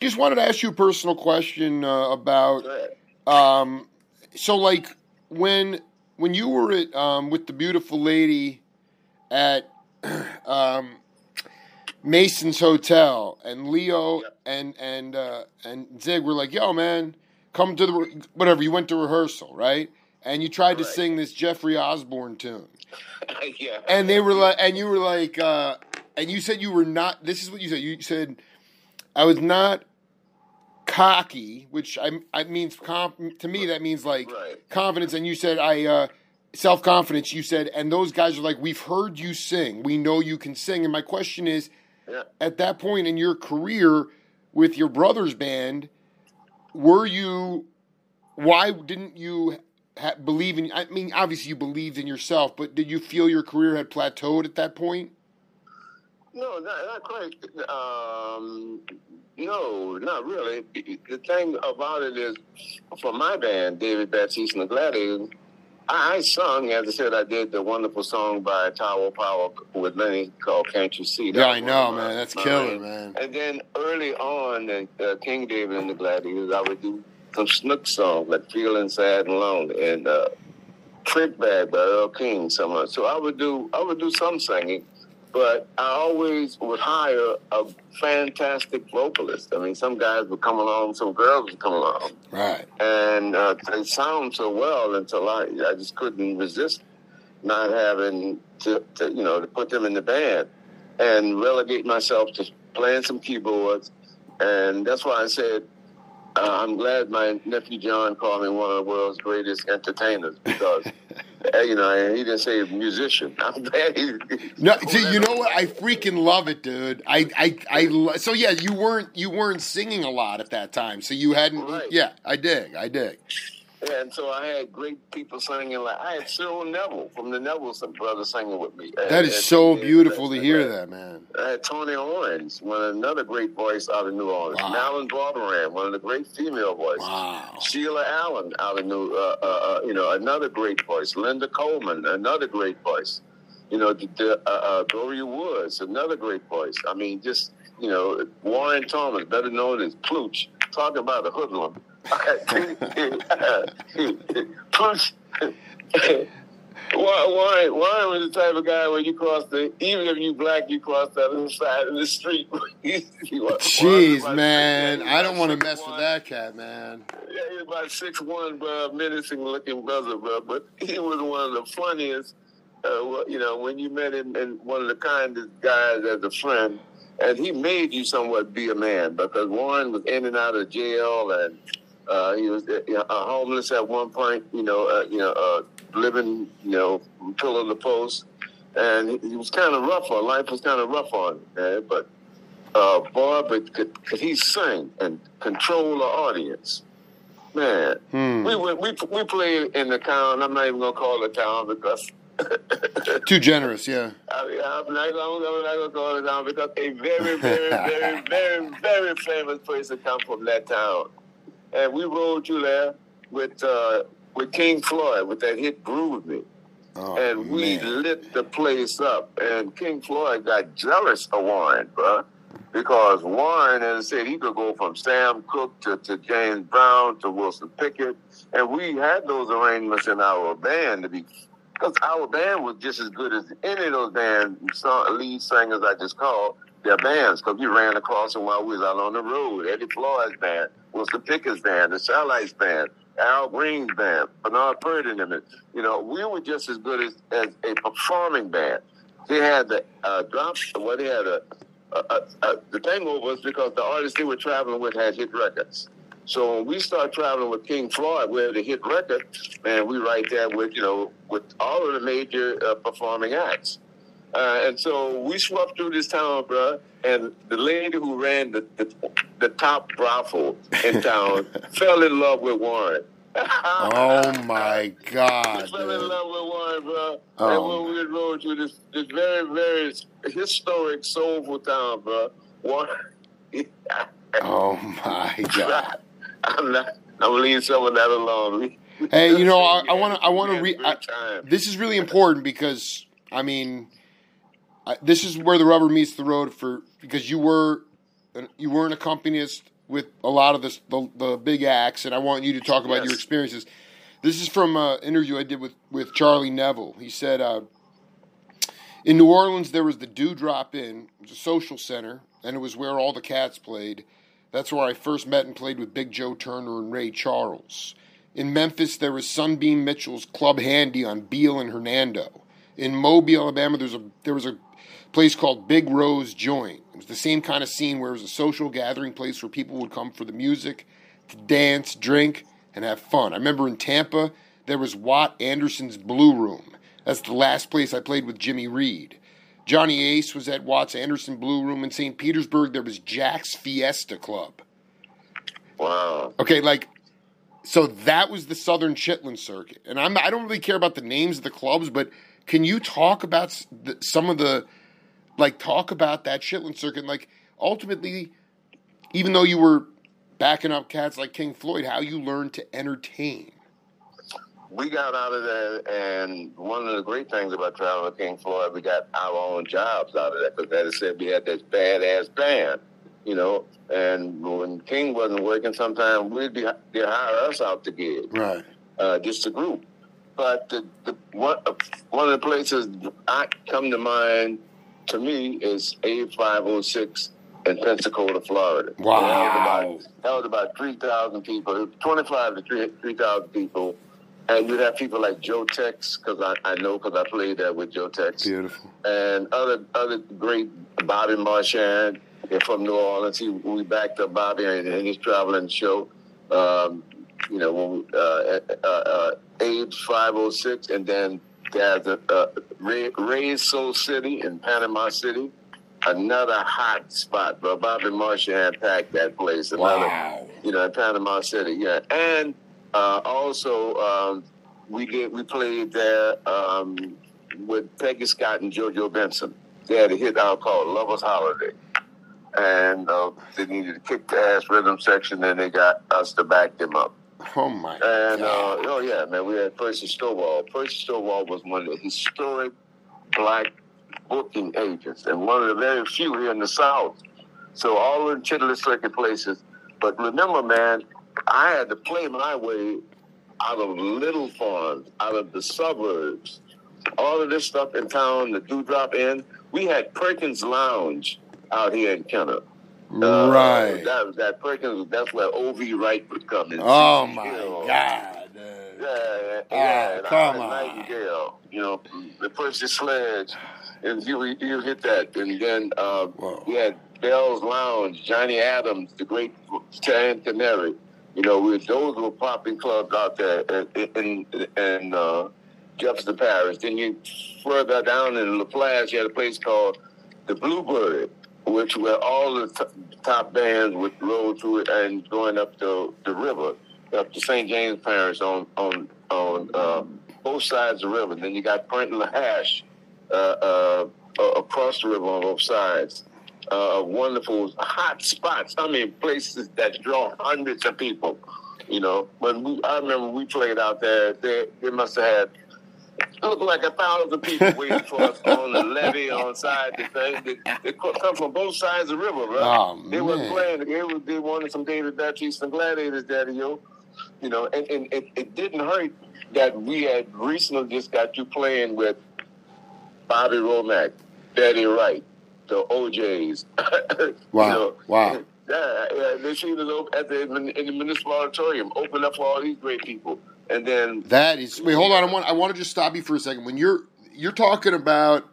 just wanted to ask you a personal question uh, about. Um, so like when when you were at um, with the beautiful lady at um, Mason's Hotel, and Leo Yep. and and uh, and Zig were like, "Yo, man, come to the re-" whatever." You went to rehearsal, right? And you tried to sing this Jeffrey Osborne tune, yeah. and they were like, and you were like, uh, and you said you were not. This is what you said. You said I was not cocky, which I, I means comp, to me that means like Right. confidence. And you said I uh, self confidence. You said, and those guys are like, we've heard you sing. We know you can sing. And my question is, Yeah. at that point in your career with your brother's band, were you? Why didn't you ha- believe in? I mean, obviously you believed in yourself, but did you feel your career had plateaued at that point? No, not, not quite. Um, no, not really. The thing about it is, for my band, David Batiste and the Gladiators, I, I sung, as I said, I did the wonderful song by Tower Power with Lenny called "Can't You See." That Yeah, I know, man. That's killer, man. And then early on, in uh, King David and the Gladiators, I would do some Snook songs like "Feeling Sad and Lonely" and uh, "Trick Bag" by Earl King. Some so I would do I would do some singing, but I always would hire a fantastic vocalist. I mean, some guys would come along, some girls would come along, Right. and uh, they sound so well until I I just couldn't resist not having to, to you know to put them in the band and relegate myself to playing some keyboards, and that's why I said. Uh, I'm glad my nephew John called me one of the world's greatest entertainers because, you know, he didn't say musician. I'm glad he. No, see, you know what? I freaking love it, dude. I, I, I. lo- So yeah, you weren't you weren't singing a lot at that time, so you hadn't. Right. Yeah, I dig, I dig. And so I had great people singing. Like I had Cyril Neville from the Neville brothers singing with me. That is so beautiful to hear that, man. I had Tony Owens, one another great voice out of New Orleans. Wow. Malin Barbaran, one of the great female voices. Wow. Sheila Allen out of New, uh, uh, uh, you know, another great voice. Linda Coleman, another great voice. You know, the, the, uh, uh, Gloria Woods, another great voice. I mean, just you know, Warren Thomas, better known as Plooch. talking about a hoodlum. Plooch. Warren, Warren was the type of guy when you cross the, even if you black, you cross the other side of the street. Jeez, man, I don't want to mess with that cat, man. Yeah, he was about six one, bro, menacing looking brother, bro. But he was one of the funniest. Uh, you know, when you met him, and one of the kindest guys as a friend, and he made you somewhat be a man because Warren was in and out of jail, and uh, he was uh, uh, homeless at one point. You know, uh, you know, uh, living, you know, from pillar to post, and he, was kind of rough on life. Was kind of rough on him, man. But uh, boy, but could, could he sing and control the audience? Man, Hmm. we went, we we played in the town. I'm not even gonna call it town because Too generous, yeah. I mean, I'm not gonna, not gonna call it town because a very, very, very, very, very famous person come from that town, and we rode you there with uh, with King Floyd with that hit "Groove Me." Oh, and we man. lit the place up. And King Floyd got jealous of Warren, bro, because Warren, as I said, he could go from Sam Cooke to, to James Brown to Wilson Pickett, and we had those arrangements in our band to be. Because our band was just as good as any of those band lead singers I just called their bands. Because we ran across them while we was out on the road. Eddie Floyd's band, Wilson Pickett's band, the Satellites band, Al Green's band, Bernard Purdie and. You know, we were just as good as, as a performing band. They had the uh, drop, well, they had a, a, a, a, the thing was because the artists they were traveling with had hit records. So when we start traveling with King Floyd, we had a hit record, and we right there with, you know, with all of the major uh, performing acts. Uh, and so we swept through this town, bro. And the lady who ran the, the, the top brothel in town fell in love with Warren. Oh my God, fell in love with Warren, bro. Oh. And when we rode through this, this very, very historic, soulful town, bro. Warren. Oh my God. I'm not. I'm leave some of that alone. Hey, you know, I- I wanna- I had a re- I- This is really important because I mean, I, this is where the rubber meets the road for because you were you were an accompanist with a lot of this, the, the big acts, and I want you to talk about Yes. your experiences. This is from an interview I did with, with Charlie Neville. He said, uh, in New Orleans, there was the Dewdrop Inn, it was a social center, and it was where all the cats played. That's where I first met and played with Big Joe Turner and Ray Charles. In Memphis, there was Sunbeam Mitchell's Club Handy on Beale and Hernando. In Mobile, Alabama, there's a there was a place called Big Rose Joint. It was the same kind of scene where it was a social gathering place where people would come for the music, to dance, drink, and have fun. I remember in Tampa, there was Watt Anderson's Blue Room. That's the last place I played with Jimmy Reed. Johnny Ace was at Watts Anderson Blue Room in St. Petersburg. There was Jack's Fiesta Club. Wow. Okay, like so that was the Southern Chitlin circuit, and I'm I don't really care about the names of the clubs, but can you talk about the, some of the like talk about that Chitlin circuit? Like ultimately, even though you were backing up cats like King Floyd, how you learned to entertain. we got out of there, and one of the great things about traveling with King Floyd, we got our own jobs out of that because, as I said, we had this badass band, you know. And when King wasn't working, sometimes we'd be they hire us out to gig, Right. uh, just a group. But the, the one one of the places I come to mind to me is A five hundred six in Pensacola, Florida. Wow. It held about, about three thousand people, twenty five to three three thousand people. And you'd have people like Joe Tex, because I, I know because I played there with Joe Tex, Beautiful. and other other great Bobby Marchan from New Orleans. He, we backed up Bobby and, and his traveling show. Um, you know, we, uh, uh, uh, Age 506, and then there's a, uh, Ray, Soul City in Panama City. Another hot spot, but Bobby Marchan had packed that place. Another, Wow. you know, in Panama City, yeah. And uh, also, um, we did we played there um, with Peggy Scott and JoJo Benson. They had a hit out called "Lovers Holiday," and uh, they needed a kick-ass rhythm section, and they got us to back them up. Oh my And uh, oh yeah, man, we had Percy Stovall. Percy Stovall was one of the historic black booking agents, and one of the very few here in the South. So all in Chitlin Circuit places. But remember, man, I had to play my way out of little farms, out of the suburbs. All of this stuff in town, the Dewdrop Inn. We had Perkins Lounge out here in Kenner. Uh, right. That, that Perkins, that's where O.V. Wright would come in. Oh my. God. uh, Yeah, Ah, yeah, and come on. Nightingale, you know, the Percy Sledge, and you you hit that, and then uh, Whoa. we had Bell's Lounge, Johnny Adams, the great Tan Canary. You know, we, those were popping clubs out there in in, in uh, Jefferson Parish. Then you further down in LaPlace, you had a place called the Bluebird, which were all the t- top bands would roll through it and going up the the river, up to St. James Parish on on on uh, both sides of the river. Then you got Pointe à la Hache uh, uh, uh, across the river on both sides. Uh, wonderful hot spots. I mean, places that draw hundreds of people. You know, when we, I remember we played out there, they, they must have had it looked like a thousand people waiting for us on the levee on side the thing. They, they come from both sides of the river, bro. Oh, they man. playing. They, was, they wanted some David Batiste some Gladiators, Daddy Yo. You know, and, and it, it didn't hurt that we had recently just got you playing with Bobby Womack, Daddy Wright, the O'Jays. Wow. You know, Wow. Yeah, yeah, they seen us at the in the municipal auditorium, open up for all these great people, and then That is. Wait, hold on. I want. I want to just stop you for a second. When you're you're talking about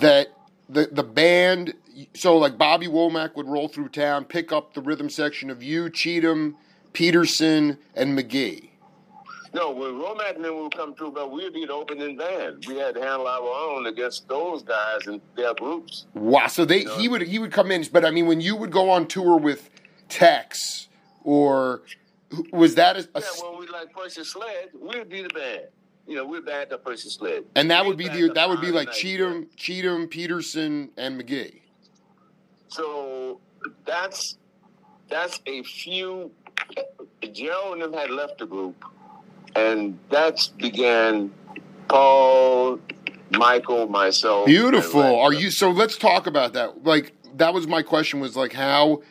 that the the band. So like Bobby Womack would roll through town, pick up the rhythm section of you, Cheatham, Peterson, and McGee. No, when Womack and them would come through, but we'd be the opening band. We had to handle our own against those guys and their groups. Wow. So they he would he would come in, but I mean, when you would go on tour with Tex or was that a, a Yeah, when we like Percy Sledge, we'd be the band. You know, we'd back up Percy Sledge. and that We'd would be the that would be like. Cheatham, Cheatham, Peterson, and McGee. So that's that's a few. Joe and them had left the group, and that's began Paul, Michael, myself. Beautiful. Are you so? Let's talk about that. Like that was my question. Was like how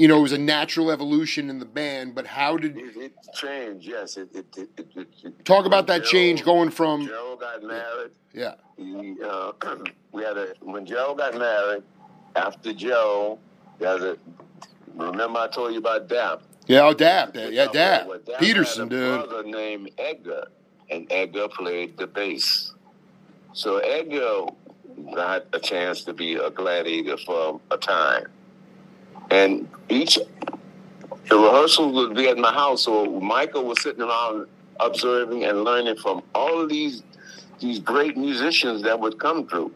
you know, it was a natural evolution in the band. But how did It, it changed, yes. It, it, it, talk about that Joe- change going from Joe got married. yeah, He, uh, we had a when Joe got married. After Joe, there's a. Remember I told you about Dap. yeah, oh, Dap, yeah, Dap, Well, Dap Peterson, had a dude. brother named Edgar, and Edgar played the bass. So Edgar got a chance to be a gladiator for a time, and each the rehearsals would be at my house. So Michael was sitting around observing and learning from all these these great musicians that would come through.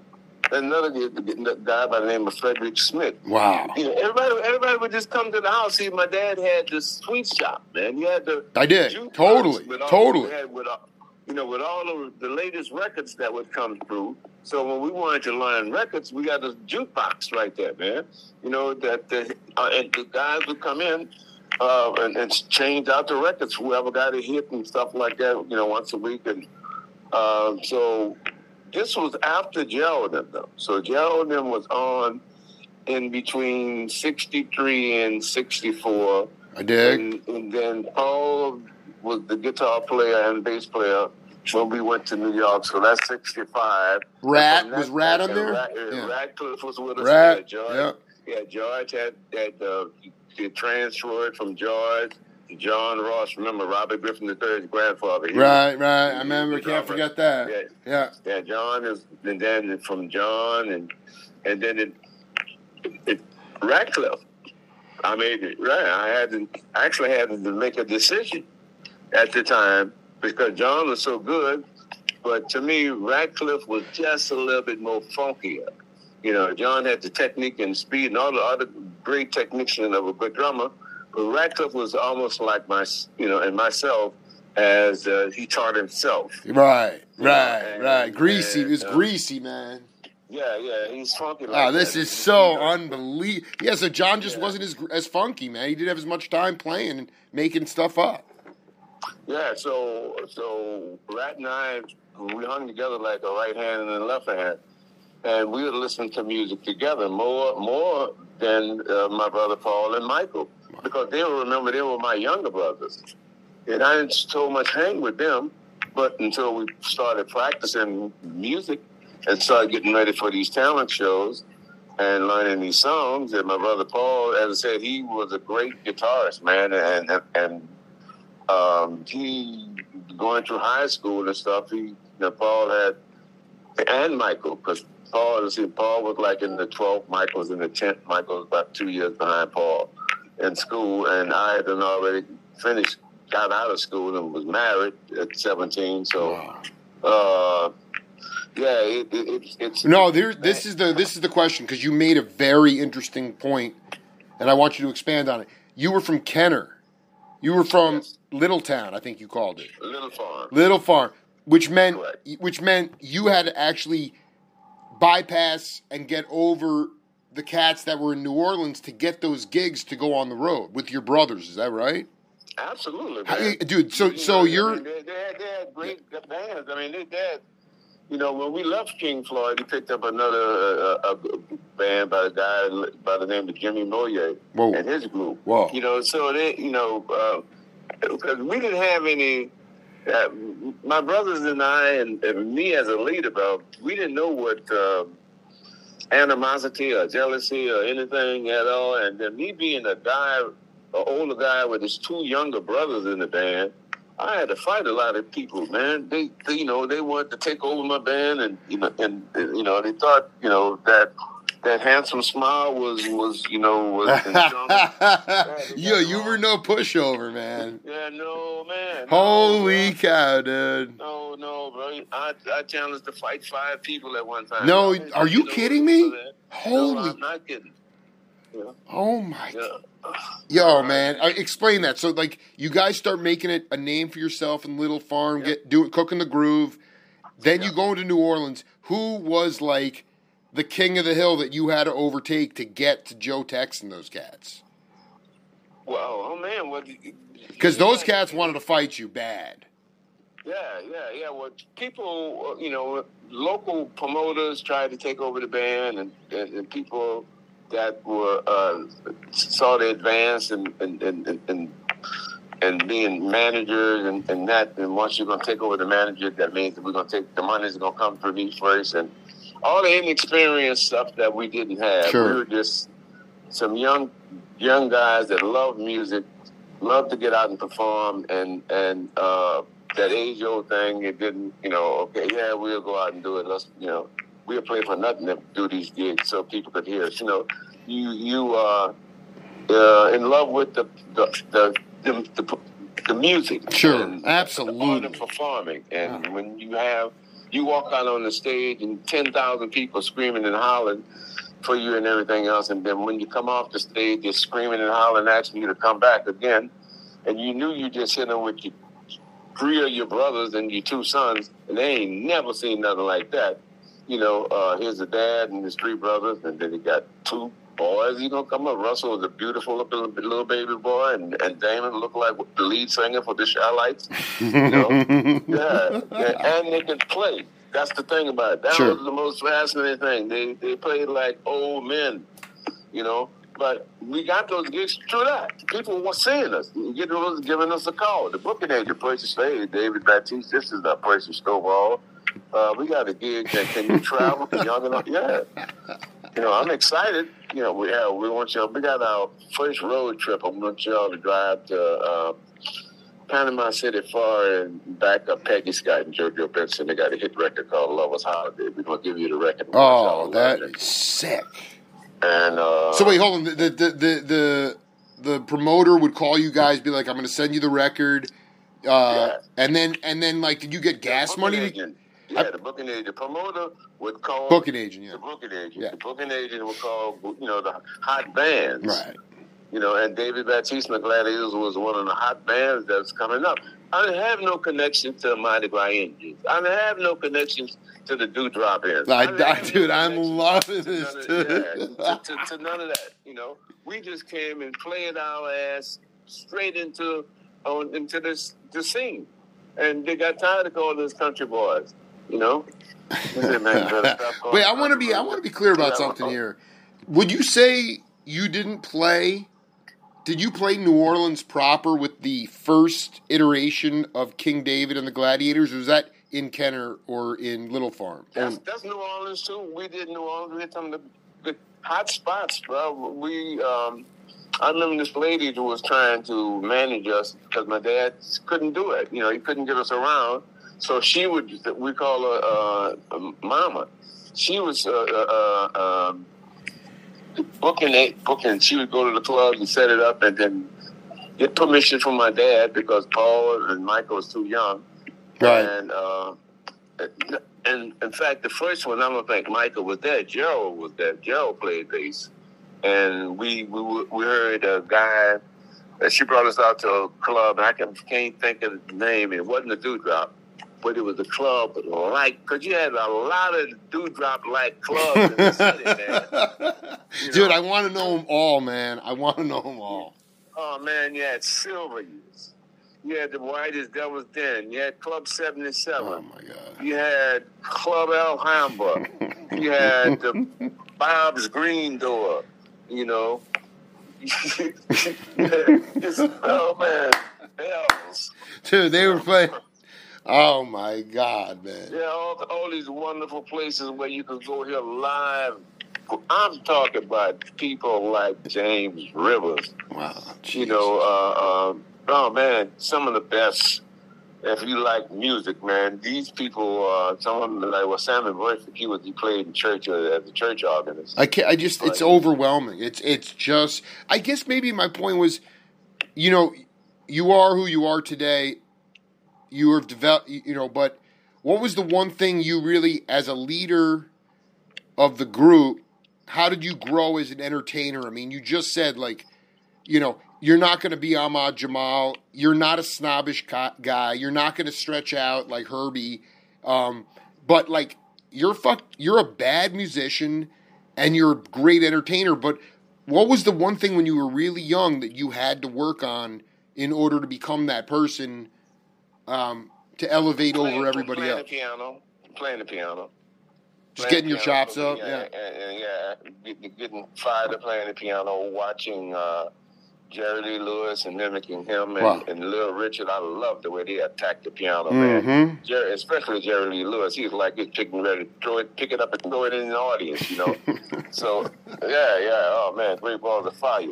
Another guy by the name of Frederick Smith. Wow, You know, everybody, everybody would just come to the house. See, my dad had this sweet shop, man. You had the I did totally, totally. with all- you know, with all of the latest records that would come through. So when we wanted to learn records, we got a jukebox right there, man. You know that the uh, and the guys would come in uh, and, and change out the records. Whoever got a hit and stuff like that, you know, once a week. And um, so this was after Geraldine, though. So Geraldine was on in between '63 and '64. I dig. And, and then Paul was the guitar player and bass player when we went to New York. So that's 65. Rat from was Rat on there. Rat, Yeah. Radcliffe was with us. Rat, Yeah, George, yeah. yeah, George had, had uh, transferred from George to John Ross. Remember, Robert Griffin III's grandfather. He was- Right, right. I remember. Can't forget that. Yeah, Yeah. yeah, John is, and then from John, and and then it, it Radcliffe. I made it right. I had to I actually had to make a decision at the time because John was so good, but to me Radcliffe was just a little bit more funkier. You know, John had the technique and speed and all the other great technician of a good drummer, but Radcliffe was almost like my, you know, and myself as uh, he taught himself. Right, right, and- right. Greasy. It was uh, greasy, man. Yeah, yeah, he's funky. Like Oh, this that. is so unbelievable. Yeah, so John just Yeah. wasn't as as funky, man. He didn't have as much time playing and making stuff up. Yeah, so so Rat and I we hung together like a right hand and a left hand, and we would listen to music together more more than uh, my brother Paul and Michael because they will remember they were my younger brothers, and I didn't so much hang with them, but until we started practicing music and started getting ready for these talent shows and learning these songs. And my brother Paul, as I said, he was a great guitarist, man, and and, and um, he going through high school and stuff. He, you know, Paul had and Michael because Paul, see, Paul was like in the twelfth, Michael was in the tenth. Michael was about two years behind Paul in school, and I had already finished, got out of school, and was married at seventeen. So, Wow. uh, yeah, it, it, it's No, there. This is the this is the question because you made a very interesting point, and I want you to expand on it. You were from Kenner. You were from Yes. Littletown, I think you called it. little farm. Little Farm, which meant Correct. which meant you had to actually bypass and get over the cats that were in New Orleans to get those gigs to go on the road with your brothers. Is that right, Absolutely, How- man. dude? So you so know, you're. they, they, had, they had great bands. I mean, they, they had, you know, when we left King Floyd, we picked up another uh, uh, band by a guy by the name of Jimmy Moyer whoa and his group. whoa You know, so they, you know, because we didn't have any. Uh, my brothers and I, and, and me as a leader, bro, we didn't know what uh, animosity or jealousy or anything at all. And then me being a guy, an older guy with his two younger brothers in the band, I had to fight a lot of people, man. They, they you know, they wanted to take over my band, and you know, and, and, you know, they thought, you know, that that handsome smile was was, you know, was. Yo, you were no pushover, man. Yeah, no, man. Holy no, cow, dude. No, no, bro. I, I challenged to fight five people at one time. No, know, are you kidding me? No, Holy, I'm not kidding. Yeah, oh my, yeah. yo, man. Uh, Explain that. So, like, you guys start making it a name for yourself in Little Farm, Yeah. get do it, cooking the groove. Then you go into New Orleans. Who was like the king of the hill that you had to overtake to get to Joe Tex and those cats? Well, oh man, what? Because those cats wanted to fight you bad. Yeah, yeah, yeah. Well, people, uh, you know, local promoters tried to take over the band, and, and, and people that were uh, saw the advance and and and, and, and being managers and, and that. And once you're gonna take over the manager, that means that we're gonna take the money's gonna come from me first, and all the inexperienced stuff that we didn't have. Sure. We were just some young young guys that love music, love to get out and perform, and and uh, that age old thing. It didn't, you know. Okay, yeah, we'll go out and do it. Let's, you know, we'll play for nothing to do these gigs so people could hear us. You know, you you uh, uh in love with the the the, the, the, the music. Sure, absolutely. The performing, and when you have you walk out on the stage and ten thousand people screaming and hollering for you and everything else, and then when you come off the stage, they're screaming and hollering, asking you to come back again, and you knew you just hit them with your three of your brothers and your two sons, and they ain't never seen nothing like that. You know, uh, here's the dad and his three brothers, and then he got two boys. You know, come up. Russell was a beautiful looking little baby boy, and, and Damon looked like the lead singer for the Chi-Lites. You know, yeah, yeah, and they could play. That's the thing about it. That Sure. was the most fascinating thing. They they played like old men, you know. But we got those gigs through that. People were seeing us, getting us, giving us a call. The booking agent, Percy Slade, David Batiste, this is the Percy Stovall. Uh, we got a gig that can you travel? Get on? Yeah. You know, I'm excited. You know, we have, we want y'all, we got our first road trip. I want y'all to drive to uh, Panama City far and back up Peggy Scott and JoJo Benson. They got a hit record called Lovers Holiday. We're going to give you the record. oh, that is sick. And, uh, So wait, hold on. The the the the, the, promoter would call you guys, be like, "I'm going to send you the record," uh, Yeah. and then and then like, did you get gas money? To, yeah, the booking agent. The promoter would call booking agent, yeah, the booking agent. Yeah. The booking agent would call, you know, the hot bands. right. You know, and David Batiste McGladys was one of the hot bands that's coming up. I have no connection to Mardi Gras Indians. I have no connections to the Dewdrop Inns. I, didn't I, have no dude, I'm loving to this, none dude. yeah, to, to, to none of that. You know, we just came and played our ass straight into on into this the scene, and they got tired of calling us country boys. You know. Said, "Man, you better stop calling Wait, I want to be I want to be clear about something here. Would you say you didn't play? Did you play New Orleans proper with the first iteration of King David and the Gladiators? Or was that in Kenner or in Little Farm? That's, that's New Orleans too. We did New Orleans. We had some of the, the hot spots, bro. We, um, I remember this lady who was trying to manage us because my dad couldn't do it. You know, he couldn't get us around. So she would, we call her uh, Mama. She was uh, uh, uh, um, booking it, booking. She would go to the clubs and set it up, and then get permission from my dad because Paul and Michael was too young. Right. And uh, and in fact, the first one, I don't think Michael was there. Gerald was there. Gerald played bass, and we we we heard a guy. that she brought us out to a club, and I can, can't think of the name. It wasn't a dewdrop, but it was a club like because you had a lot of dewdrop like clubs in the city, man. You Dude, know? I want to know them all, man. I want to know them all. Oh man, you had Silver Years. You had the Whitest Devil's Den. You had Club 77. Oh my god. You had Club Alhambra. you had the Bob's Green Door. You know. Oh man, Bells. Dude, they were playing. Oh my god, man. Yeah, all, all these wonderful places where you can go here live. I'm talking about people like James Rivers. Wow. You know, uh, uh, oh man, some of the best. If you like music, man, these people, uh, some of them, like well, Simon Burfict, he was he played in church uh, as a church organist. I can't. I just. It's overwhelming. It's. It's just. I guess maybe my point was, you know, you are who you are today. You have developed. You know, but what was the one thing you really, as a leader of the group, how did you grow as an entertainer? I mean, you just said like, you know, you're not going to be Ahmad Jamal. You're not a snobbish guy. You're not going to stretch out like Herbie. Um, but like, you're fuck. You're a bad musician, and you're a great entertainer. But what was the one thing when you were really young that you had to work on in order to become that person um, to elevate Playing- over everybody playing else? the piano, playing the piano. Just getting your piano, chops up, yeah, yeah. and, and, yeah, getting, getting fired up playing the piano, watching uh, Jerry Lee Lewis and mimicking him, and, Wow. and Little Richard. I love the way they attacked the piano, man. Mm-hmm. Jerry, especially Jerry Lee Lewis, He's like he's picking ready to throw it, pick it up and throw it in the audience, you know. so yeah, yeah, oh man, great balls of fire.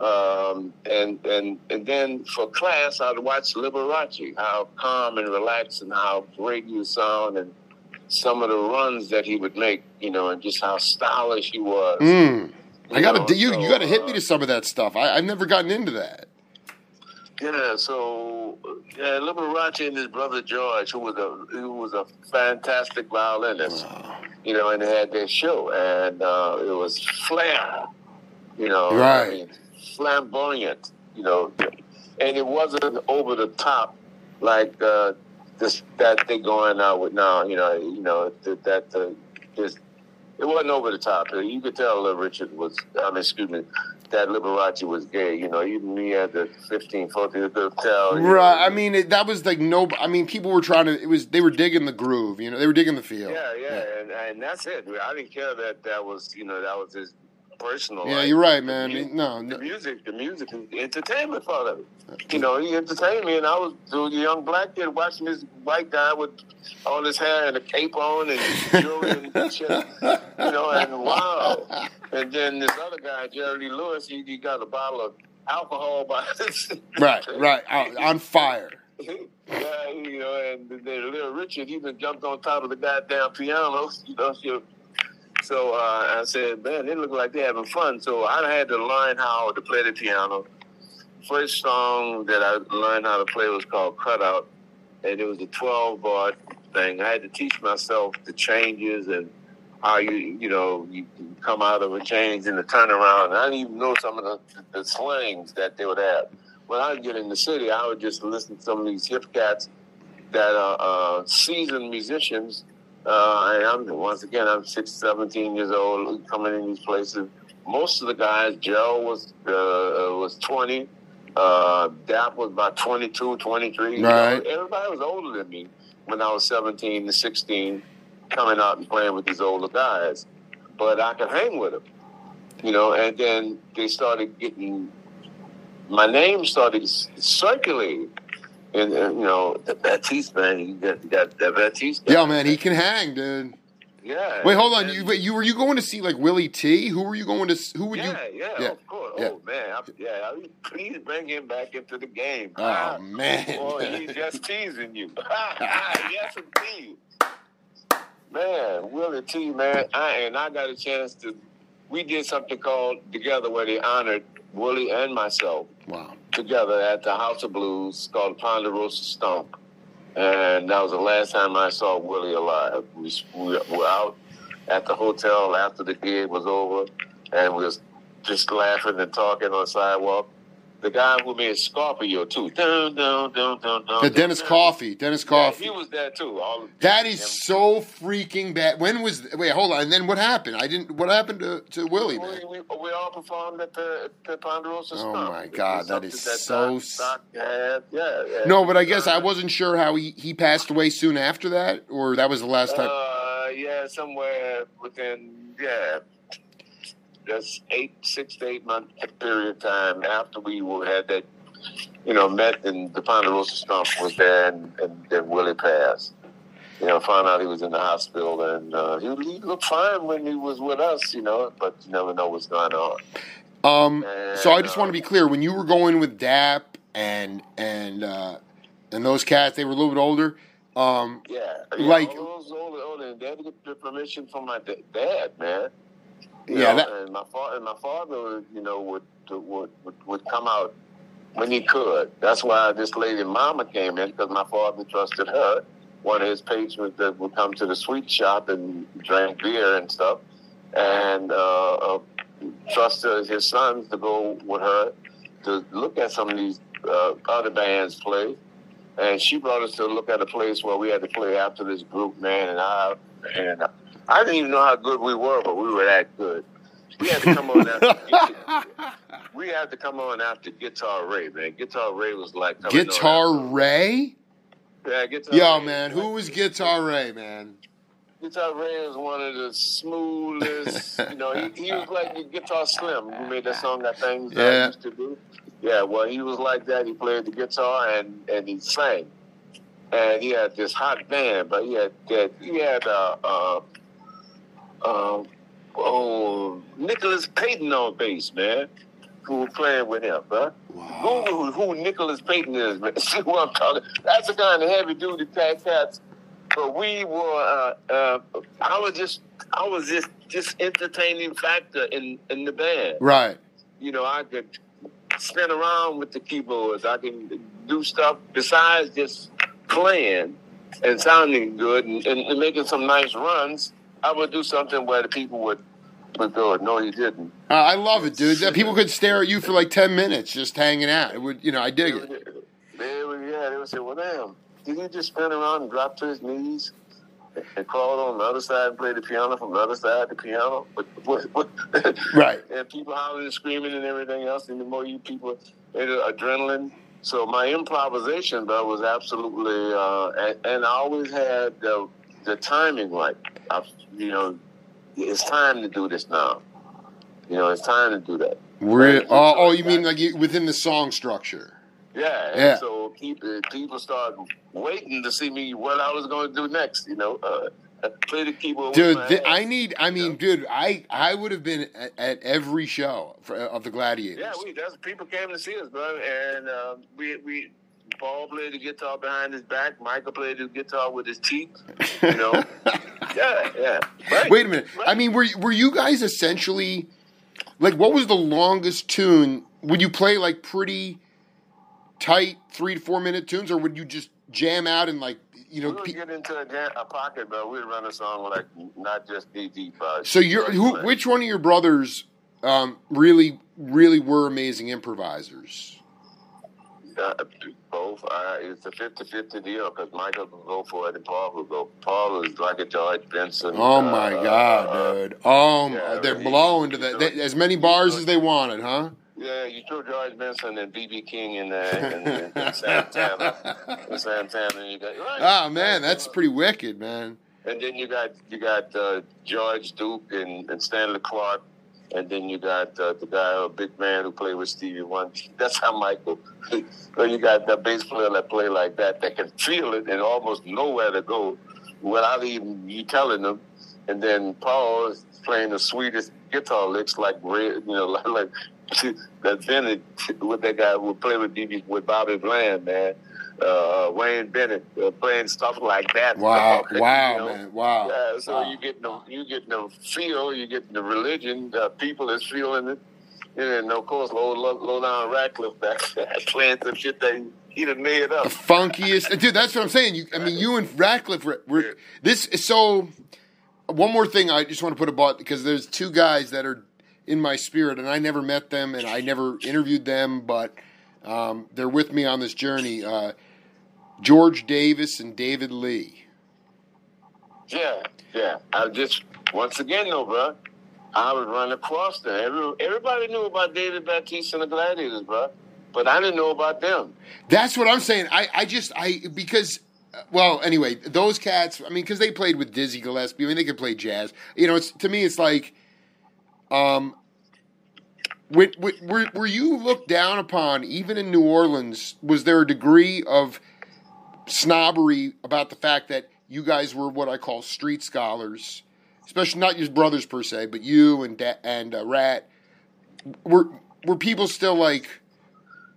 Um, and and and then for class, I'd watch Liberace, how calm and relaxed, and how great he would sound, and some of the runs that he would make, you know, and just how stylish he was. Mm. I gotta know, you so, you gotta hit me uh, to some of that stuff. I, I've never gotten into that. Yeah, so yeah, Liberace and his brother George, who was a who was a fantastic violinist, you know, and they had their show, and uh, it was flair, you know, Right. I mean, flamboyant, you know, and it wasn't over the top like uh, this that they're going out with now, you know, you know that that uh, this it wasn't over the top. You could tell Little Richard was, I mean, excuse me, that Liberace was gay. You know, even me at the 15, 14, you could tell. you know. Right. I mean, it, that was like no. I mean, people were trying to. It was they were digging the groove. You know, they were digging the feel. Yeah, yeah, and, and that's it. I didn't care that that was, you know, that was his personal. Yeah, life. you're right, The man. mu- No, The music, the music, is entertainment for them. You know, he entertained me, and I was a young black kid watching this white guy with all his hair and a cape on and jewelry and shit. You know, and wow. And then this other guy, Jerry Lewis, he, he got a bottle of alcohol by his Right, right. On, on fire. yeah, you know, and then little Richard, he even jumped on top of the goddamn piano, you know. So, so uh, I said, man, they look like they're having fun. So I had to learn how to play the piano. First song that I learned how to play was called Cutout, and it was a 12 bar thing. I had to teach myself the changes and how you, you know, you come out of a change and the turnaround. And I didn't even know some of the, the slangs that they would have when I would get in the city, I would just listen to some of these hip cats that are uh, seasoned musicians. Uh, and I'm once again, I'm six, 17 years old, coming in these places. Most of the guys, Joe was uh, was 20, uh, Dap was about 22, 23. you know. Right. everybody was older than me when I was 17 to 16, coming out and playing with these older guys. But I could hang with them, you know. And then they started getting my name started circulating. And, and you know, the Batiste man, you got, you got that Batiste guy. Yo, man, he can hang, dude. Yeah. Wait, hold on. And- You wait, you were you going to see like Willie T? Who were you going to? Who would yeah, you? yeah, yeah, of course. yeah. Oh man, I, yeah. I, please bring him back into the game. Oh Ah, man. Boy, he's just teasing you. yes, indeed. Man, Willie T, man, I and I got a chance to. We did something called together where they honored Willie and myself Wow. together at the House of Blues called Ponderosa Stomp. And that was the last time I saw Willie alive. We, we were out at the hotel after the gig was over, and we was just laughing and talking on the sidewalk. The guy who made Scorpio too. Dun, dun, dun, dun, dun, The Dennis dun. Coffey. Dennis Yeah, Coffey. he was there too. All That is so freaking bad. When was? Wait, hold on. And then what happened? I didn't. What happened to, to Willie, man? We, we, we all performed at the, the Ponderosa Oh, my God, that is something so Doc, Doc had. Yeah, yeah. No, but I guess I wasn't sure how he, he passed away soon after that, or that was the last time. Uh, yeah, somewhere within yeah, that's eight, six to eight month period of time after we had that, you know, met and the Ponderosa Stomp was there, and, and then Willie passed. You know, found out he was in the hospital, and uh, he, he looked fine when he was with us, you know, but you never know what's going on. Um, so I just And, want to be clear. When you were going with Dap and and uh, and those cats, they were a little bit older. Um, Yeah, Like- yeah, all those older, older, and they had to get the permission from my da- dad, man. You Yeah, know, that- and my father, and my father, you know, would, would would would come out when he could. That's why this lady, Mama, came in because my father trusted her. One of his patrons that would come to the sweet shop and drink beer and stuff, and uh, uh, trusted his sons to go with her to look at some of these uh, other bands play. And she brought us to look at a place where we had to play after this group, man. And I and I didn't even know how good we were, but we were that good. We had to come on after. we had to come on after Guitar Ray, man. Guitar Ray was like Guitar Ray. Yeah, Guitar Yo, Ray man, who was Guitar Ray, man? Guitar Ray was one of the smoothest. you know, he, he was like Guitar Slim who made that song that things that I Yeah. used to do. Yeah, well, he was like that. He played the guitar and and he sang, and he had this hot band. But he had that he had uh, uh, uh, oh Nicholas Payton on bass, man, who was playing with him, huh? Wow. Google who Nicholas Payton is, man. See who I'm talking. That's the kind of heavy duty type cats. But we were. Uh, uh, I was just. I was just just entertaining factor in in the band. Right. You know, I could spin around with the keyboards. I can do stuff besides just playing and sounding good and, and, and making some nice runs. I would do something where the people would would go, "No, you didn't." Uh, I love it, dude. That people could stare at you for like ten minutes just hanging out. It would, you know, I dig They it. would, they would, yeah, they would say, "Well, damn, did he just spin around and drop to his knees and crawl on the other side and play the piano from the other side of the piano?" Right. and people hollering and screaming and everything else. And the more you people, it, adrenaline. So my improvisation, though, was absolutely, uh, and, and I always had the, the timing right. I, you know, it's time to do this now. You know, it's time to do that. Oh, oh, you mean like you, within the song structure? Yeah. Yeah. So people people started waiting to see me what I was going to do next. You know, uh, play the keyboard. Dude, th- I need. I mean, dude, I I would have been at, at every show for, of the Gladiators. Yeah, we that's people came to see us, bro, and uh, we we Paul played the guitar behind his back. Michael played the guitar with his teeth. You know, yeah, yeah. Right. Wait a minute. Right. I mean, were were you guys essentially like what was the longest tune? Would you play like pretty tight three to four minute tunes, or would you just jam out and like you know? we would pe- get into a, jam, a pocket, but we'd run a song like not just deep, deep. Uh, so you're who? Which one of your brothers um, really really were amazing improvisers? Uh, both. Uh, it's a 50-50 deal because Michael will go for it and Paul will go. Paul is like a George Benson. Oh my uh, god, uh, dude! Oh, my- yeah, they're he- blowing to that. they- as many bars as they wanted, huh? Yeah, you threw George Benson and BB King in there and, and Santana. And Santana, and you got right. Oh man, that's pretty wicked, man. And then you got you got uh, George Duke and, and Stanley Clarke, and then you got uh, the guy, a big man who played with Stevie Wonder. That's how Michael. so you got that bass player that play like that that can feel it and almost know where to go without even you telling them. And then Paul is playing the sweetest guitar licks like red, you know, like that Bennett with that guy who played with BB with Bobby Bland, man. Uh, Wayne Bennett uh, playing stuff like that. Wow, You wow, know? man, wow. Yeah, so Wow. you get the you get the feel, you get the religion. The people is feeling it, and of course, low low, low down Radcliffe back playing some shit that he done made up. the funkiest dude. That's what I'm saying. You, I mean, you and Radcliffe were, were this is so. One more thing, I just want to put a bot because there's two guys that are in my spirit, and I never met them, and I never interviewed them, but um, they're with me on this journey. Uh, George Davis and David Lee. Yeah, yeah. I just once again, though, bro, I would run across them. Every, everybody knew about David Batiste and the Gladiators, bro, but I didn't know about them. That's what I'm saying. I, I just I because well anyway those cats. I mean because they played with Dizzy Gillespie. I mean they could play jazz. You know, it's to me it's like, um, were, were, were you looked down upon even in New Orleans? Was there a degree of snobbery about the fact that you guys were what I call street scholars, especially not your brothers per se, but you and and uh, Rat? Were were people still like?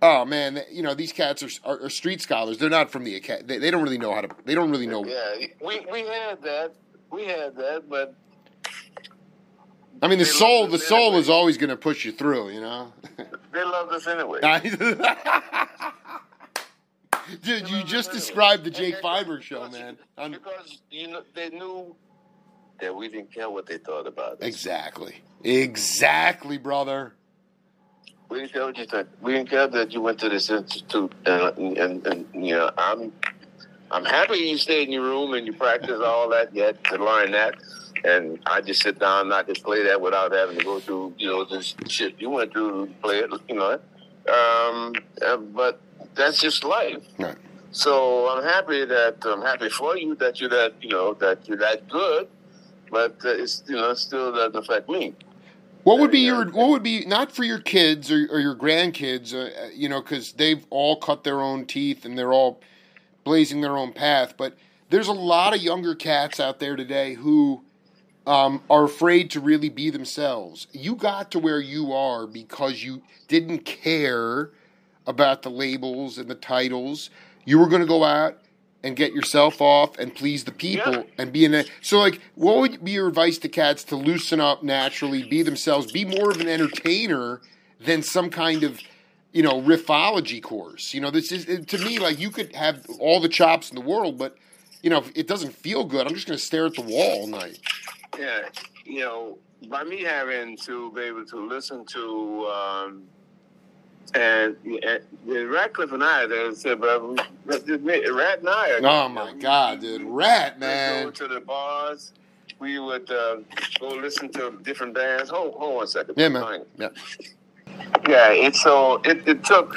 Oh man, you know these cats are, are, are street scholars. They're not from the academy. They, they don't really know how to. They don't really know. Yeah, we we had that, we had that, but I mean, the soul, the soul anyway. is always going to push you through. You know. they loved us anyway. Dude, you just anyway. described the Jake Fiber show, man. Un- Because you know they knew that we didn't care what they thought about us. exactly. Exactly, brother. We didn't care what you think. We didn't care that you went to this institute, uh, and and, and you know I'm I'm happy you stayed in your room and you practiced all that yet to learn that. And I just sit down and I can play that without having to go through you know this shit you went through to play it. You know, um, uh, but that's just life. Right. So I'm happy that I'm happy for you that you're that you know that you're that good, but uh, it's you know it still doesn't affect me. What would be your what would be not for your kids or, or your grandkids, uh, you know, because they've all cut their own teeth and they're all blazing their own path. But there's a lot of younger cats out there today who um, are afraid to really be themselves. You got to where you are because you didn't care about the labels and the titles. You were going to go out and get yourself off and please the people Yeah. and be in a so like what would be your advice to cats to loosen up naturally be themselves be more of an entertainer than some kind of you know riffology course you know this is to me like you could have all the chops in the world but you know if it doesn't feel good i'm just going to stare at the wall all night Yeah, you know, by me having to be able to listen to, um, and, and Radcliffe and I, they said, but Rat and I. Are, oh my god dude rat man go to the bars. We would uh, go listen to different bands. Hold, hold one second. yeah man yeah Yeah, it's so it, it took.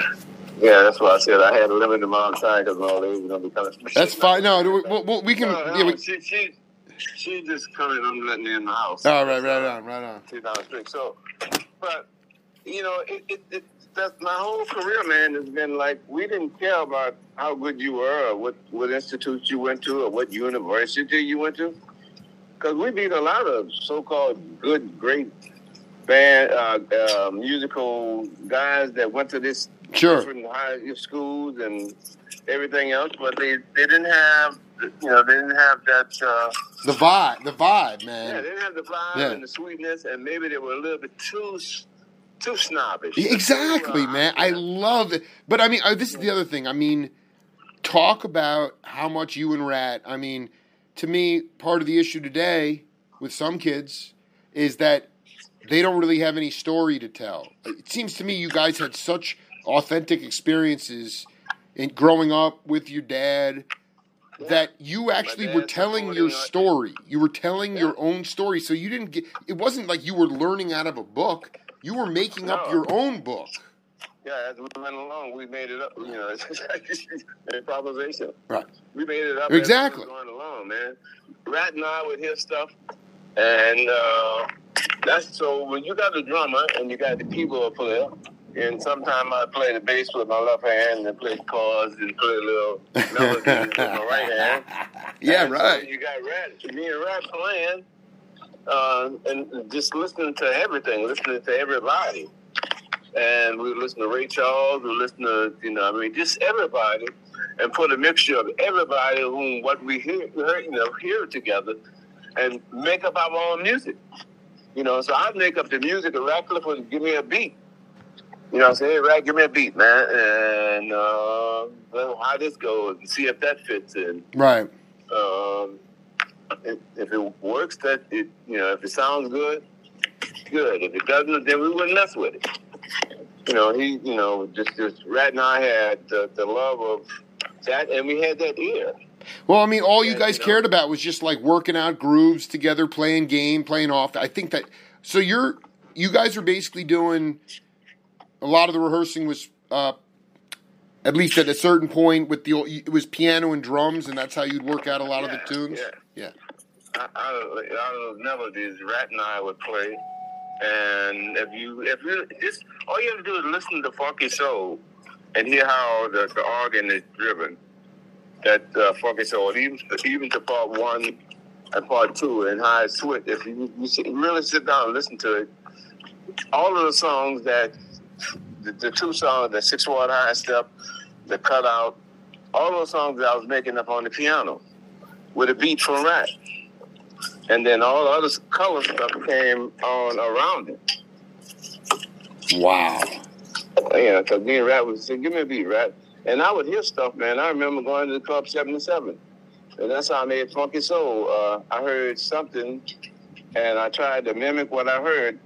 Yeah, that's why I said I had a limited amount of time because all they were going to be coming. that's fine no we, we, we can No, no, yeah, we, she, she, she just coming. I'm letting her in the house. all right right on right on Two the street. So, but you know, it, it, it that's my whole career, man, has been like we didn't care about how good you were, or what what institute you went to, or what university you went to, because we beat a lot of so-called good, great band uh, uh, musical guys that went to this sure different high schools and everything else, but they they didn't have you know they didn't have that. Uh, the vibe the vibe man. yeah, they didn't have the vibe Yeah. and the sweetness, and maybe they were a little bit too too snobbish. Exactly, Too, uh, man. I love it. But I mean, uh, this is the other thing. I mean, talk about how much you and Rat. I mean, to me, part of the issue today with some kids is that they don't really have any story to tell. It seems to me you guys had such authentic experiences in growing up with your dad that you actually were telling your story. You were telling Yeah. your own story. So you didn't get it wasn't like you were learning out of a book. You were making up your own book. Yeah, as we went along, we made it up. You know, improvisation. Right. We made it up Exactly. we going along, man. Rat and I would hear stuff, and uh, that's so when you got the drummer and you got the keyboard player, and sometimes I play the bass with my left hand and play chords and play a little melodies with my right hand. Yeah, And so right. you got Rat, me and Rat playing, uh, and just listening to everything, listening to everybody. And we listen to Ray Charles, we listen to, you know, I mean, just everybody, and put a mixture of everybody whom what we hear, hear, you know, hear together, and make up our own music. You know, so I'd make up the music, and Radcliffe would give me a beat. You know, say, hey, Rad, give me a beat, man, and uh, well, how this goes, and see if that fits in Right. um, if, if it works, that it you know, if it sounds good, good. If it doesn't, then we wouldn't mess with it. You know, he, you know, just just Rat and I had the, the love of that, and we had that ear. Well, I mean, all you guys you know. cared about was just like working out grooves together, playing game, playing off. I think that so you're you guys are basically doing a lot of the rehearsing was uh, at least at a certain point with the old- it was piano and drums, and that's how you'd work out a lot of the tunes. yeah. Yeah. Out of, out of those melodies, Rat and I would play. And if you, if you just all you have to do is listen to Funky Soul and hear how the, the organ is driven. That uh, Funky Soul, even even to part one and part two, and how it's switched. If you, you sit, really sit down and listen to it, all of the songs that the, the two songs, the Six Watt High Step, the Cutout, all those songs that I was making up on the piano with a beat from Rat. And then all the other color stuff came on around it. Wow. Yeah, because me and Rat would say, give me a beat, Rat. And I would hear stuff, man. I remember going to the Club 77. And that's how I made Funky Soul. Uh, I heard something, and I tried to mimic what I heard,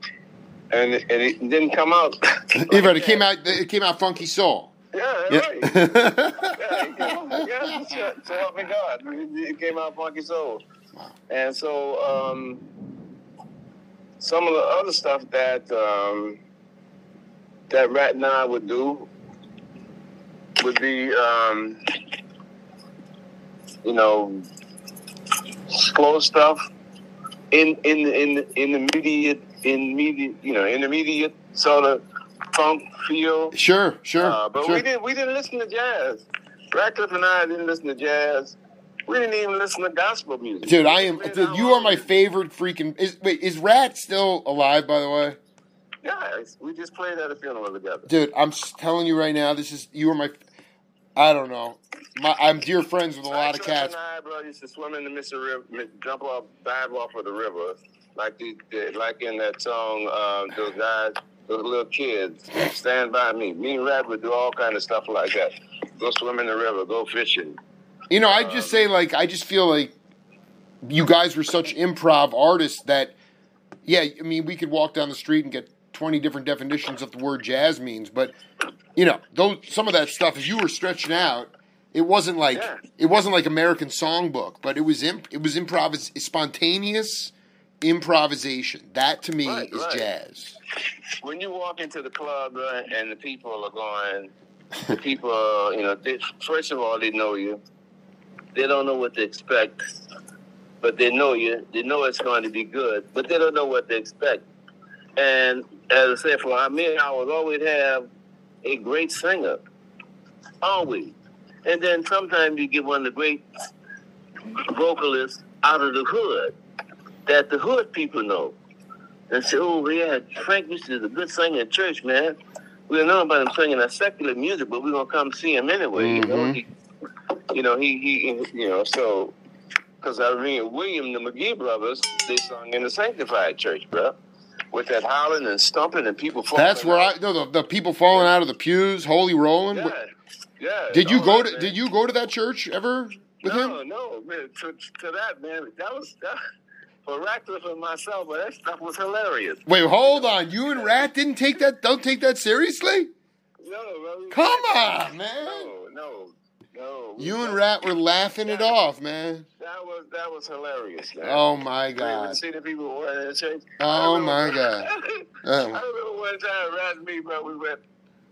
and it, and it didn't come out. Yeah, right. It came out. It came out funky soul. Yeah, Yeah. right. yeah, came yeah, so, help me God. It came out funky soul. Wow. And so um, some of the other stuff that um, that Rat and I would do would be um, you know, slow stuff in in in intermediate intermediate you know intermediate sort of funk feel. Sure, sure. Uh, but sure. we didn't we didn't listen to jazz. Radcliffe and I didn't listen to jazz. We didn't even listen to gospel music. Dude, I am. Dude, you are my favorite freaking. Is, wait, is Rat still alive? By the way, Yeah, we just played at a funeral together. dude, I'm telling you right now. This is you are my. I don't know. My, I'm dear friends with a lot of cats. And I, bro, used to swim in the Mississippi River, jump off, dive off of the river, like the, the like in that song. Um, those guys, those little kids, stand by me. Me and Rat would do all kind of stuff like that. Go swim in the river, go fishing. You know, I just say like I just feel like you guys were such improv artists that, yeah, I mean, we could walk down the street and get twenty different definitions of the word jazz means, but you know, those some of that stuff as you were stretching out, it wasn't like Yeah. it wasn't like American Songbook, but it was imp, it was improv spontaneous improvisation. That to me Right, is right. jazz. When you walk into the club uh, and the people are going, the people, uh, you know, they, first of all, they know you. They don't know what to expect, but they know you. They know it's going to be good, but they don't know what to expect. And as I said, for me, I would always have a great singer, always. And then sometimes you get one of the great vocalists out of the hood that the hood people know. And say, oh, yeah, Frank Houston is a good singer in church, man. We don't know about him singing that secular music, but we're going to come see him anyway. You know, Mhm. he, you know, he, he, you know, so, because I mean, William, the McGee brothers, they sung in the Sanctified Church, bro, with that howling and stomping and people falling. That's where I out. no the, the people falling out of the pews, holy rolling. Yeah, yeah. Did you go to man. Did you go to that church ever with no, him? no, man. To, to that, man, that was that, for Radcliffe and myself. But that stuff was hilarious. Wait, hold on. You and Rat didn't take that. Don't take that seriously. No, bro, Come on, man. No, no, no. You and Rat were laughing it off, man. That was that was hilarious, man. Oh my God. see the people wearing the church? Oh, remember- my God. I Oh. remember one time, Rat and me, bro, we went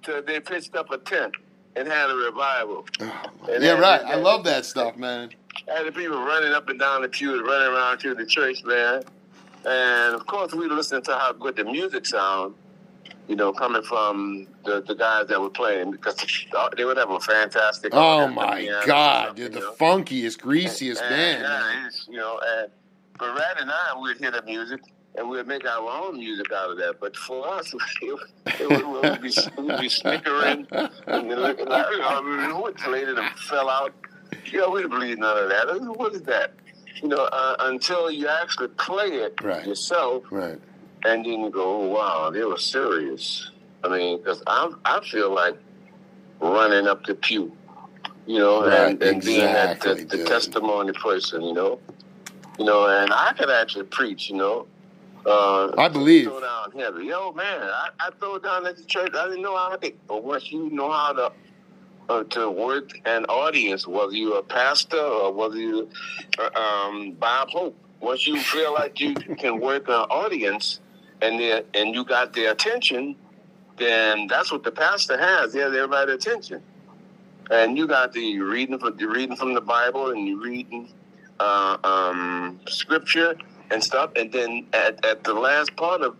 to they pitched up a tent and had a revival. Oh and Yeah, right. I love that stuff, man. Had the people running up and down the pews, running around to the church, man. And of course, we listened to how good the music sound, you know, coming from the, the guys that were playing because they would have a fantastic. Oh my God, dude, the know. funkiest, greasiest And, band. Yeah, you know, and but Rat and I would hear the music and we'd make our own music out of that. But for us, it, it would, we'd, be, we'd be snickering and looking like, I mean, who played it and fell out. You know, we didn't believe none of that. What is that? You know, uh, until you actually play it Right. yourself, Right. and then you go, oh, wow, they were serious. I mean, because I, I feel like running up the pew, you know, Right, and, and being that the, the testimony person, you know, you know, and I could actually preach, you know. Uh, I believe. Throw down heavy, yo, man. I, I throw down at the church. I didn't know how to, but once you know how to uh, to work an audience, whether you're a pastor or whether you uh, um, Bob Hope. Once you feel like you can work an audience and and you got their attention, then that's what the pastor has. They have everybody's attention. And you got the reading from you reading from the Bible and you reading uh, um, scripture and stuff. And then at, at the last part of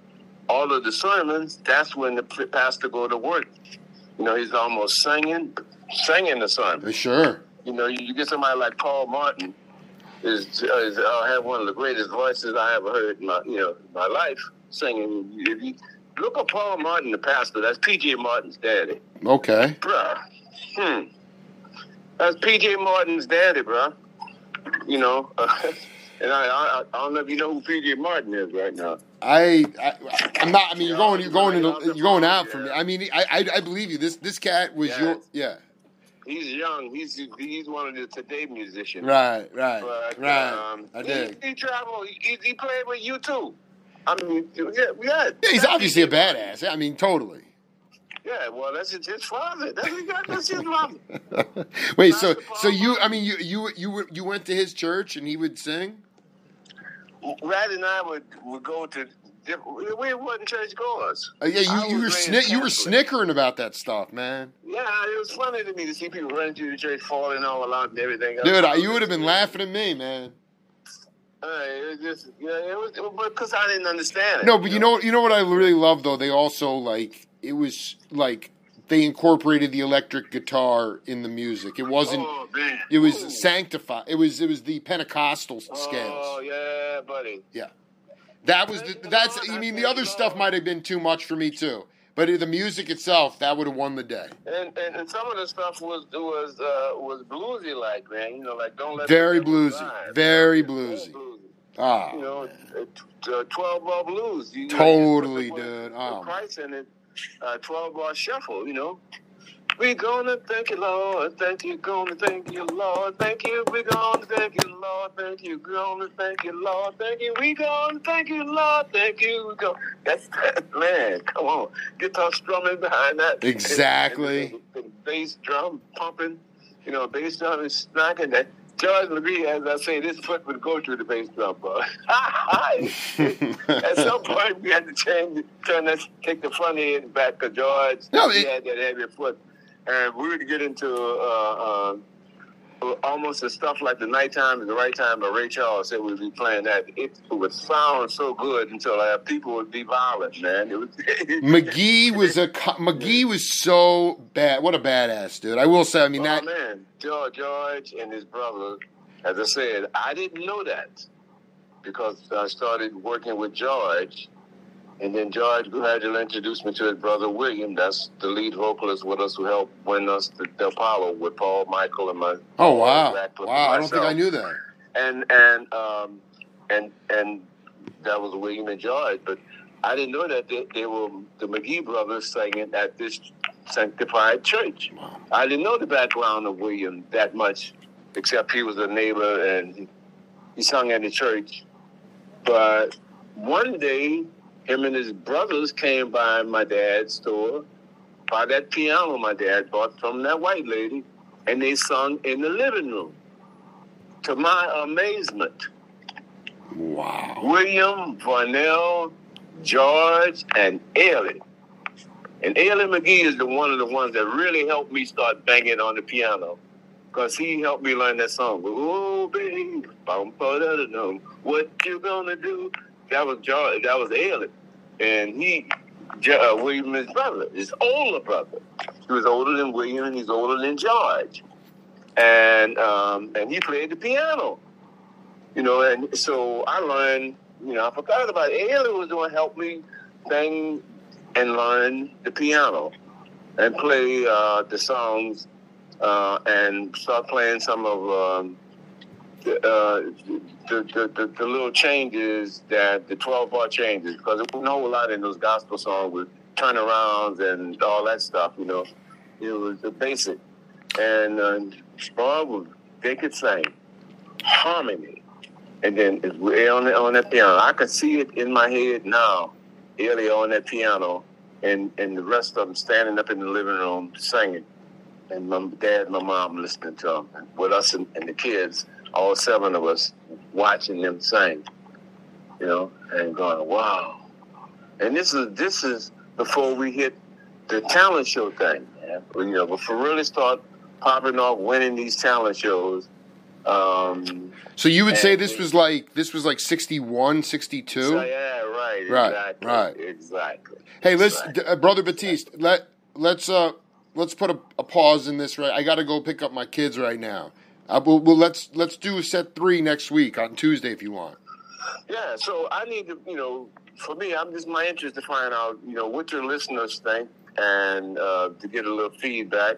all of the sermons, that's when the pastor go to work. You know, he's almost singing, singing the sermon. Sure. You know, you, get somebody like Paul Martin, is is uh, have one of the greatest voices I ever heard in my you know my life singing. If you look at Paul Martin, the pastor, that's P.J. Martin's daddy, Okay. bruh. Hmm, that's P.J. Martin's daddy, bruh. You know, and I, I I don't know if you know who P.J. Martin is right now. I, I I'm not. I mean, you're going. You're going. Into, you're going out from me. I mean, I, I I believe you. This this cat was Yeah. your. Yeah. He's young. He's he's one of the today musicians. Right. Right. But, right. Um, I he, did. He traveled. He, he played with you too. I mean, yeah, yeah. Yeah, he's obviously a badass. I mean, totally. Yeah, well, that's his, father. That's his, that's his father. Wait. So so you. I mean, you you you you went to his church and he would sing. Rat and I would, would go to We wasn't churchgoers. Uh, yeah, you, you were you were snickering about that stuff, man. Yeah, it was funny to me to see people running through the church, falling all out and everything. Dude, I, you would have been laughing at me, man. Uh, it was just, yeah, it was, because I didn't understand it. No, but you know, you know what I really love though. They also like it was like they incorporated the electric guitar in the music. It wasn't. Oh It was Ooh. sanctified. It was. It was the Pentecostal scales. Oh yeah, buddy. That was the. That's. I mean, the other stuff might have been too much for me too. But the music itself, that would have won the day. And, and and some of the stuff was was uh, was bluesy like man, you know, like don't let Very bluesy. Very bluesy. Ah, You know, uh, uh, twelve bar blues. You, Totally, you dude. Oh. Christ in it. Uh, twelve bar shuffle. You know. We gonna thank you, Lord. Thank you, gonna thank you, Lord. Thank you, we gonna thank you, Lord. Thank you, gonna thank you, Lord. Thank you, we gonna thank you, Lord. Thank you, we go. That's that, man. Come on, guitar strumming behind that. Exactly. And the, the bass drum pumping. You know, bass drum is smacking that. George McGee, as I say, this foot would go through the bass drum, bro. At some point, we had to change, turn that, take the front end back because George No, he had that heavy foot, and we would get into uh, uh, almost the stuff like the nighttime and the right time. But Ray Charles said we'd be playing that. It would sound so good until uh, people would be violent, man. It was McGee was a co- McGee was so bad. What a badass dude! I will say. I mean oh that. man, George, George and his brother. As I said, I didn't know that because I started working with George, and then George gradually introduced me to his brother William. That's the lead vocalist with us who helped win us the, the Apollo with Paul Michael and my. Oh wow! Wow! I don't think I knew that. And and um and and that was William and George, but I didn't know that they, they were the McGee brothers singing at this sanctified church. Wow. I didn't know the background of William that much, except he was a neighbor and he sung at the church. But one day, him and his brothers came by my dad's store, by that piano my dad bought from that white lady, and they sung in the living room. To my amazement, Wow! William, Varnell, George, and Ellie. And Ellie McGee is the one of the ones that really helped me start banging on the piano. Because he helped me learn that song. Oh, baby, what you gonna do? That was George, that was Ailey. And he, uh, brother, his older brother. He was older than William and he's older than George. And um, and he played the piano. You know, and so I learned, you know, I forgot about it. Ailey was going to help me sing and learn the piano and play uh, the songs uh, and start playing some of um, the, uh, the, the, the, the little changes that the 12 bar changes because there wasn't a whole lot in those gospel songs with turnarounds and all that stuff, you know. It was the basic. And uh, Bob, they could sing harmony. And then on, the, on that piano. I can see it in my head now, Ellie on that piano, and, and the rest of them standing up in the living room singing. And my dad and my mom listening to them, with us and, and the kids, all seven of us, watching them sing. You know, and going, wow. And this is this is before we hit the talent show thing. Man. You know, before really start popping off, winning these talent shows. Um, So you would say this was like this was like 61, 62? so, yeah, right, Right, exactly, right. exactly. Hey, let's, uh, brother Batiste. Let let's uh let's put a, a pause in this. Right, I got to go pick up my kids right now. Uh, we'll, we'll let's let's do set three next week on Tuesday if you want. Yeah, so I need to, you know, for me, I'm just my interest to find out, you know, what your listeners think and uh, to get a little feedback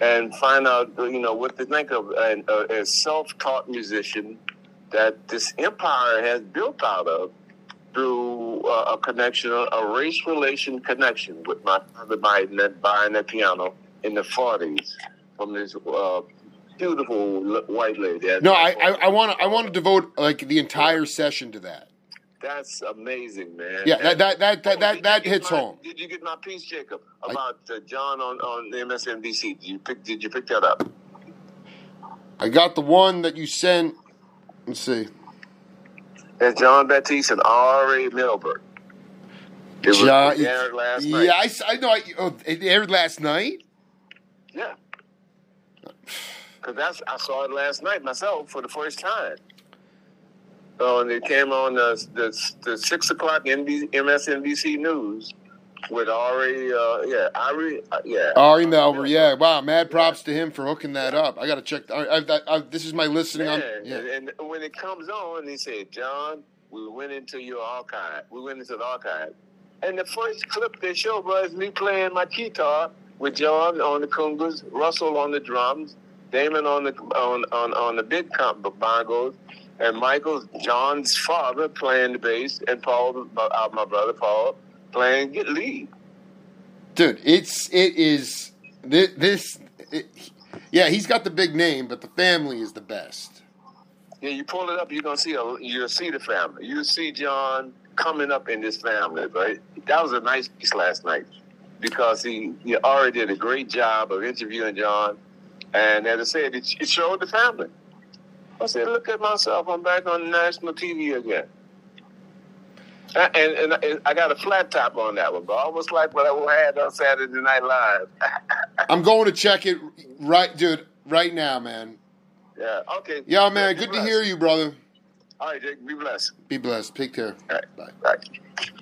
and find out, you know, what they think of an, uh, a self-taught musician that this empire has built out of through uh, a connection, a race relation connection with my father buying that, buying that piano in the 40s from this uh, beautiful white lady. No, I I want to I want to devote like the entire session to that. That's amazing, man. Yeah, that that that that that, that hits my- home. Did you get my piece, Jacob, I- about uh, John on on MSNBC? Did you pick? Did you pick that up? I got the one that you sent. Let's see. It's John Batiste and Ari Melber. It was John- it aired last night. Yeah, I know. I, oh, it aired last night. Yeah. Because that's I saw it last night myself for the first time. So and it came on the the, the six o'clock NBC, MSNBC News with Ari. Uh, yeah, Ari. Uh, yeah. Ari Melber, yeah. Wow, mad props to him for hooking that up. I got to check. I, I, I, this is my listening on. Yeah, Yeah. And, and when it comes on, they say, John, we went into your archive. We went into the archive. And the first clip they showed was me playing my guitar with John on the congas, Russell on the drums, Damon on the on on, on the big comp bongos, and Michael, John's father, playing the bass, and Paul, my, uh, my brother Paul, playing get lead. Dude, it's it is this. this it, yeah, he's got the big name, but the family is the best. Yeah, you pull it up, you're gonna see a, you'll see the family. You see John coming up in this family, right? That was a nice piece last night because he, he already did a great job of interviewing John, and as I said, it, it showed the family. I said, look at myself, I'm back on national TV again. Uh, And, and, and I got a flat top on that one, but almost like what I had on Saturday Night Live. I'm going to check it right, dude, right now, man. yeah, okay. Yeah, man, Be good to hear you, brother. All right, Jake, be blessed. Be blessed. Take care. All right, Bye. bye.